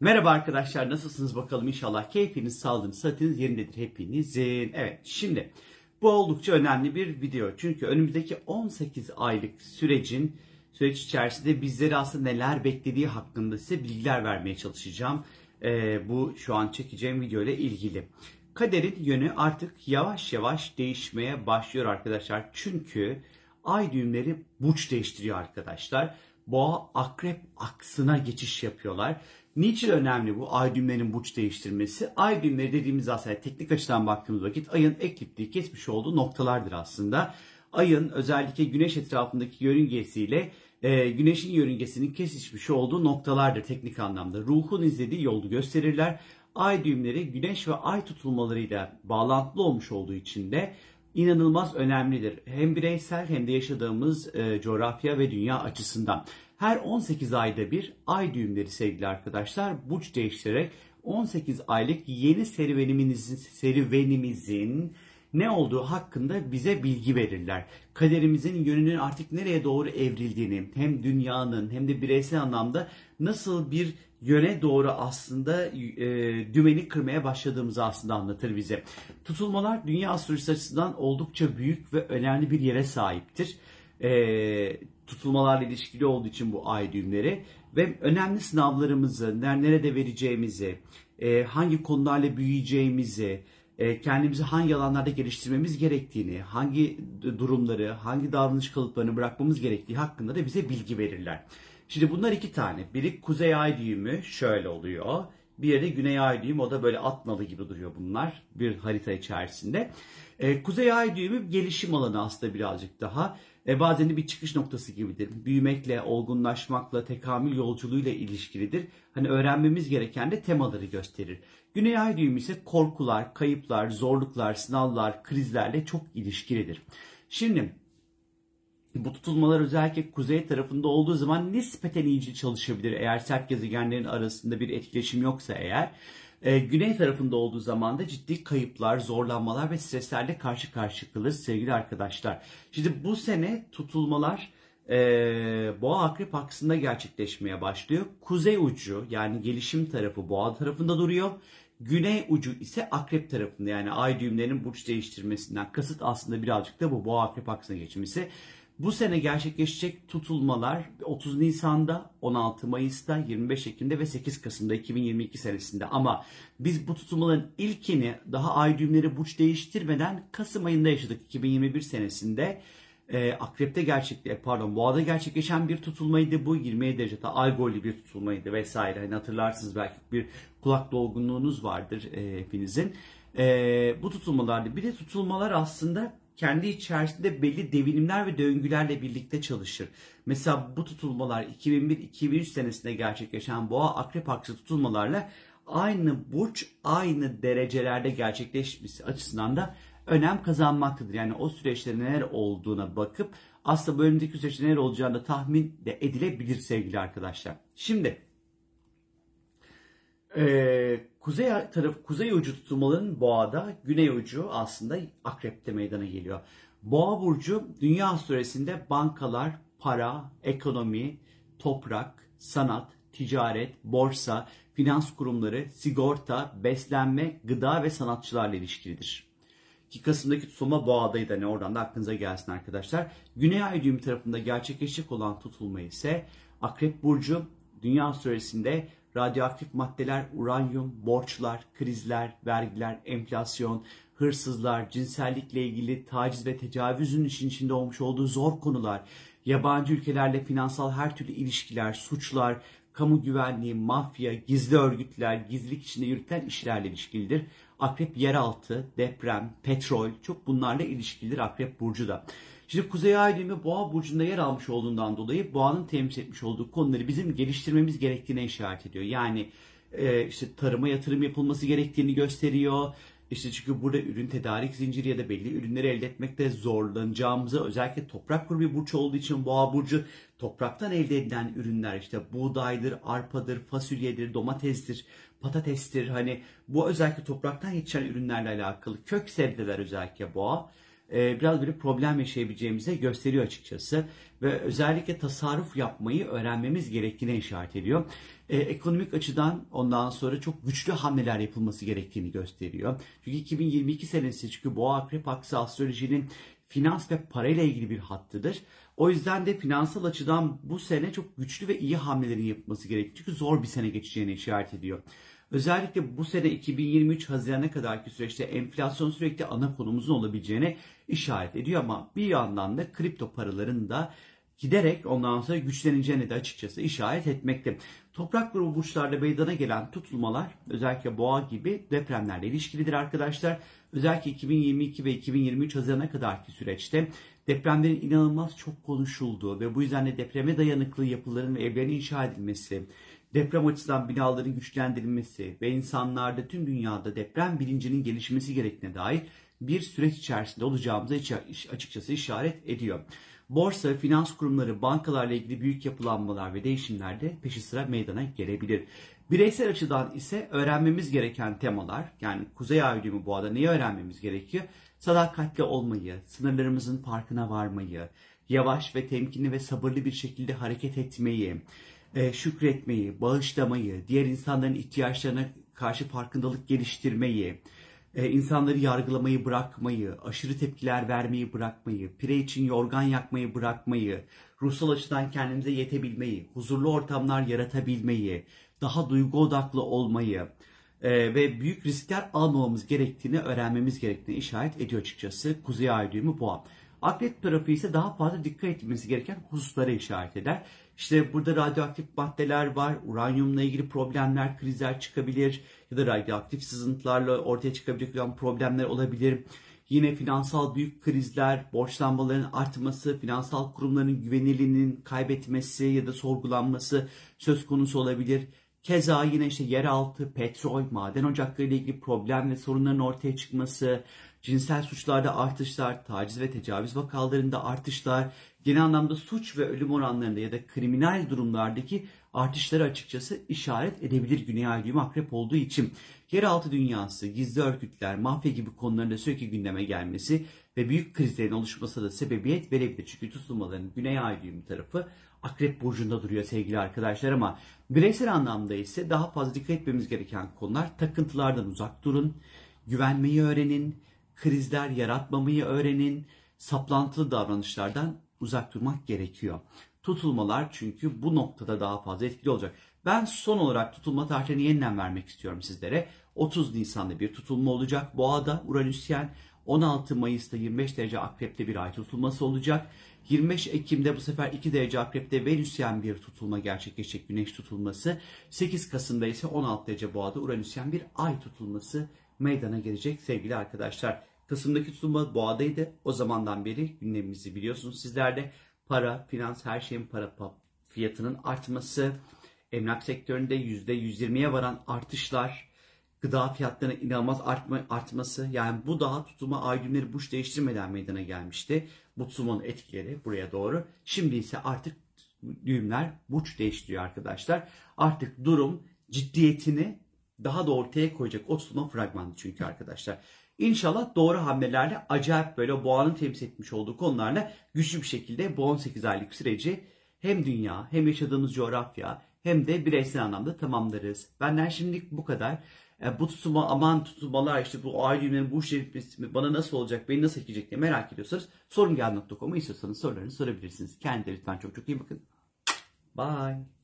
Merhaba arkadaşlar nasılsınız bakalım inşallah keyfiniz, sağlığınız, sıhhatiniz yerindedir hepinizin. Evet şimdi bu oldukça önemli bir video çünkü önümüzdeki 18 aylık sürecin süreç içerisinde bizleri aslında neler beklediği hakkında size bilgiler vermeye çalışacağım. Ee, bu şu an çekeceğim video ile ilgili. Kaderin yönü artık yavaş yavaş değişmeye başlıyor arkadaşlar. Çünkü ay düğümleri burç değiştiriyor arkadaşlar. Boğa akrep aksına geçiş yapıyorlar. Niçin önemli bu ay düğümlerinin burç değiştirmesi? Ay düğümleri dediğimiz aslında teknik açıdan baktığımız vakit ayın ekliptiği kesmiş olduğu noktalardır aslında. Ayın özellikle güneş etrafındaki yörüngesiyle e, güneşin yörüngesinin kesişmiş olduğu noktalardır teknik anlamda. Ruhun izlediği yolu gösterirler. Ay düğümleri güneş ve ay tutulmalarıyla bağlantılı olmuş olduğu için de inanılmaz önemlidir. Hem bireysel hem de yaşadığımız e, coğrafya ve dünya açısından. Her 18 ayda bir ay düğümleri sevgili arkadaşlar burç değiştirerek 18 aylık yeni serüvenimizin, serüvenimizin ne olduğu hakkında bize bilgi verirler. Kaderimizin yönünün artık nereye doğru evrildiğini hem dünyanın hem de bireysel anlamda nasıl bir yöne doğru aslında e, dümeni kırmaya başladığımızı aslında anlatır bize. Tutulmalar dünya astrolojisi açısından oldukça büyük ve önemli bir yere sahiptir. E, tutulmalarla ilişkili olduğu için bu ay düğümleri ve önemli sınavlarımızı nerede vereceğimizi, e, hangi konularla büyüyeceğimizi, e, kendimizi hangi alanlarda geliştirmemiz gerektiğini, hangi durumları, hangi davranış kalıplarını bırakmamız gerektiği hakkında da bize bilgi verirler. Şimdi bunlar iki tane. Biri kuzey ay düğümü şöyle oluyor. Bir yeri güney ay düğümü o da böyle atmalı gibi duruyor bunlar bir harita içerisinde. E, kuzey ay düğümü gelişim alanı aslında birazcık daha. E, bazen de bir çıkış noktası gibidir. Büyümekle, olgunlaşmakla, tekamül yolculuğuyla ilişkilidir. Hani öğrenmemiz gereken de temaları gösterir. Güney ay düğümü ise korkular, kayıplar, zorluklar, sınavlar, krizlerle çok ilişkilidir. Şimdi bu tutulmalar özellikle kuzey tarafında olduğu zaman nispeten iyice çalışabilir. Eğer sert gezegenlerin arasında bir etkileşim yoksa eğer. E, güney tarafında olduğu zaman da ciddi kayıplar, zorlanmalar ve streslerle karşı karşıya kalır sevgili arkadaşlar. Şimdi bu sene tutulmalar e, boğa akrep aksında gerçekleşmeye başlıyor. Kuzey ucu yani gelişim tarafı boğa tarafında duruyor. Güney ucu ise akrep tarafında yani ay düğümlerinin burç değiştirmesinden kasıt aslında birazcık da bu boğa akrep aksına geçmesi. Bu sene gerçekleşecek tutulmalar 30 Nisan'da, 16 Mayıs'ta, 25 Ekim'de ve 8 Kasım'da 2022 senesinde. Ama biz bu tutulmaların ilkini daha ay düğümleri burç değiştirmeden Kasım ayında yaşadık 2021 senesinde. E, Akrep'te gerçekte e, pardon Boğa'da gerçekleşen bir tutulmaydı bu 27 derecede algollü bir tutulmaydı vesaire. Hani hatırlarsınız belki bir kulak dolgunluğunuz vardır e, hepinizin. E, bu tutulmalarda bir de tutulmalar aslında kendi içerisinde belli devinimler ve döngülerle birlikte çalışır. Mesela bu tutulmalar 2001-2003 senesinde gerçekleşen boğa akrep aksı tutulmalarla aynı burç aynı derecelerde gerçekleşmesi açısından da önem kazanmaktadır. Yani o süreçte neler olduğuna bakıp aslında bu önümüzdeki süreçte neler olacağını tahmin de edilebilir sevgili arkadaşlar. Şimdi ee, kuzey taraf kuzey ucu tutulmaların boğada, güney ucu aslında akrepte meydana geliyor. Boğa burcu dünya astrolojisinde bankalar, para, ekonomi, toprak, sanat, ticaret, borsa, finans kurumları, sigorta, beslenme, gıda ve sanatçılarla ilişkilidir. Ki Kasım'daki tutulma boğadaydı hani oradan da aklınıza gelsin arkadaşlar. Güney ay düğümü tarafında gerçekleşecek olan tutulma ise Akrep Burcu dünya astrolojisinde radyoaktif maddeler, uranyum, borçlar, krizler, vergiler, enflasyon, hırsızlar, cinsellikle ilgili taciz ve tecavüzün işin içinde olmuş olduğu zor konular, yabancı ülkelerle finansal her türlü ilişkiler, suçlar, kamu güvenliği, mafya, gizli örgütler, gizlilik içinde yürütülen işlerle ilişkilidir. Akrep yeraltı, deprem, petrol çok bunlarla ilişkilidir Akrep Burcu da. Şimdi Kuzey Ay düğümü Boğa burcunda yer almış olduğundan dolayı Boğa'nın temsil etmiş olduğu konuları bizim geliştirmemiz gerektiğine işaret ediyor. Yani e, işte tarıma yatırım yapılması gerektiğini gösteriyor. İşte çünkü burada ürün tedarik zinciri ya da belli ürünleri elde etmekte zorlanacağımızı özellikle toprak grubu burç olduğu için boğa burcu topraktan elde edilen ürünler işte buğdaydır, arpadır, fasulyedir, domatestir, patatestir. Hani bu özellikle topraktan yetişen ürünlerle alakalı kök sebzeler özellikle boğa e, biraz böyle problem yaşayabileceğimize gösteriyor açıkçası. ve özellikle tasarruf yapmayı öğrenmemiz gerektiğine işaret ediyor. E, ekonomik açıdan ondan sonra çok güçlü hamleler yapılması gerektiğini gösteriyor. Çünkü 2022 senesi çünkü boğa akrep aksı astrolojinin finans ve parayla ilgili bir hattıdır. O yüzden de finansal açıdan bu sene çok güçlü ve iyi hamlelerin yapılması gerekiyor. Çünkü zor bir sene geçeceğini işaret ediyor. Özellikle bu sene 2023 Haziran'a kadarki süreçte enflasyon sürekli ana konumuzun olabileceğine işaret ediyor ama bir yandan da kripto paraların da giderek ondan sonra güçleneceğini de açıkçası işaret etmekte. Toprak grubu burçlarda meydana gelen tutulmalar özellikle boğa gibi depremlerle ilişkilidir arkadaşlar. Özellikle 2022 ve 2023 Haziran'a kadarki süreçte depremlerin inanılmaz çok konuşulduğu ve bu yüzden de depreme dayanıklı yapıların ve evlerin inşa edilmesi, deprem açısından binaların güçlendirilmesi ve insanlarda tüm dünyada deprem bilincinin gelişmesi gerektiğine dair bir süreç içerisinde olacağımıza açıkçası işaret ediyor. Borsa, finans kurumları, bankalarla ilgili büyük yapılanmalar ve değişimler de peşi sıra meydana gelebilir. Bireysel açıdan ise öğrenmemiz gereken temalar, yani Kuzey Ay düğümü boğada neyi öğrenmemiz gerekiyor? Sadakatli olmayı, sınırlarımızın farkına varmayı, yavaş ve temkinli ve sabırlı bir şekilde hareket etmeyi, e, şükretmeyi, bağışlamayı, diğer insanların ihtiyaçlarına karşı farkındalık geliştirmeyi, e, insanları yargılamayı bırakmayı, aşırı tepkiler vermeyi bırakmayı, pire için yorgan yakmayı bırakmayı, ruhsal açıdan kendimize yetebilmeyi, huzurlu ortamlar yaratabilmeyi, daha duygu odaklı olmayı e, ve büyük riskler almamamız gerektiğini öğrenmemiz gerektiğini işaret ediyor açıkçası Kuzey Ay düğümü boğa. Akrep tarafı ise daha fazla dikkat etmesi gereken hususlara işaret eder. İşte burada radyoaktif maddeler var, uranyumla ilgili problemler, krizler çıkabilir ya da radyoaktif sızıntılarla ortaya çıkabilecek olan problemler olabilir. Yine finansal büyük krizler, borçlanmaların artması, finansal kurumların güvenilirliğinin kaybetmesi ya da sorgulanması söz konusu olabilir. Keza yine işte yeraltı, petrol, maden ocakları ile ilgili problem ve sorunların ortaya çıkması, cinsel suçlarda artışlar, taciz ve tecavüz vakalarında artışlar, genel anlamda suç ve ölüm oranlarında ya da kriminal durumlardaki artışları açıkçası işaret edebilir Güney Ay düğümü akrep olduğu için. Yeraltı dünyası, gizli örgütler, mafya gibi konuların sürekli gündeme gelmesi ve büyük krizlerin oluşması da sebebiyet verebilir. Çünkü tutulmaların Güney Ay tarafı Akrep Burcu'nda duruyor sevgili arkadaşlar ama bireysel anlamda ise daha fazla dikkat etmemiz gereken konular takıntılardan uzak durun, güvenmeyi öğrenin, krizler yaratmamayı öğrenin, saplantılı davranışlardan uzak durmak gerekiyor. Tutulmalar çünkü bu noktada daha fazla etkili olacak. Ben son olarak tutulma tarihini yeniden vermek istiyorum sizlere. 30 Nisan'da bir tutulma olacak. Boğa'da Uranüsyen 16 Mayıs'ta 25 derece akrepte bir ay tutulması olacak. 25 Ekim'de bu sefer 2 derece akrepte Venüsyen bir tutulma gerçekleşecek güneş tutulması. 8 Kasım'da ise 16 derece boğada Uranüsyen bir ay tutulması meydana gelecek sevgili arkadaşlar. Kasım'daki tutulma boğadaydı. O zamandan beri gündemimizi biliyorsunuz sizler de. Para, finans, her şeyin para fiyatının artması, emlak sektöründe %120'ye varan artışlar, gıda fiyatlarının inanılmaz artma, artması. Yani bu daha tutulma ay düğümleri buş değiştirmeden meydana gelmişti. Bu tutulmanın etkileri buraya doğru. Şimdi ise artık düğümler burç değiştiriyor arkadaşlar. Artık durum ciddiyetini daha da ortaya koyacak o tutulma fragmanı çünkü arkadaşlar. İnşallah doğru hamlelerle acayip böyle boğanın temsil etmiş olduğu konularla güçlü bir şekilde bu 18 aylık süreci hem dünya hem yaşadığımız coğrafya hem de bireysel anlamda tamamlarız. Benden şimdilik bu kadar. E, bu tutulma aman tutulmalar işte bu düğümlerin bu işleri bana nasıl olacak, beni nasıl etkileyecek diye merak ediyorsanız sorungel.com'a istiyorsanız sorularını sorabilirsiniz. Kendinize lütfen çok çok iyi bakın. Bye.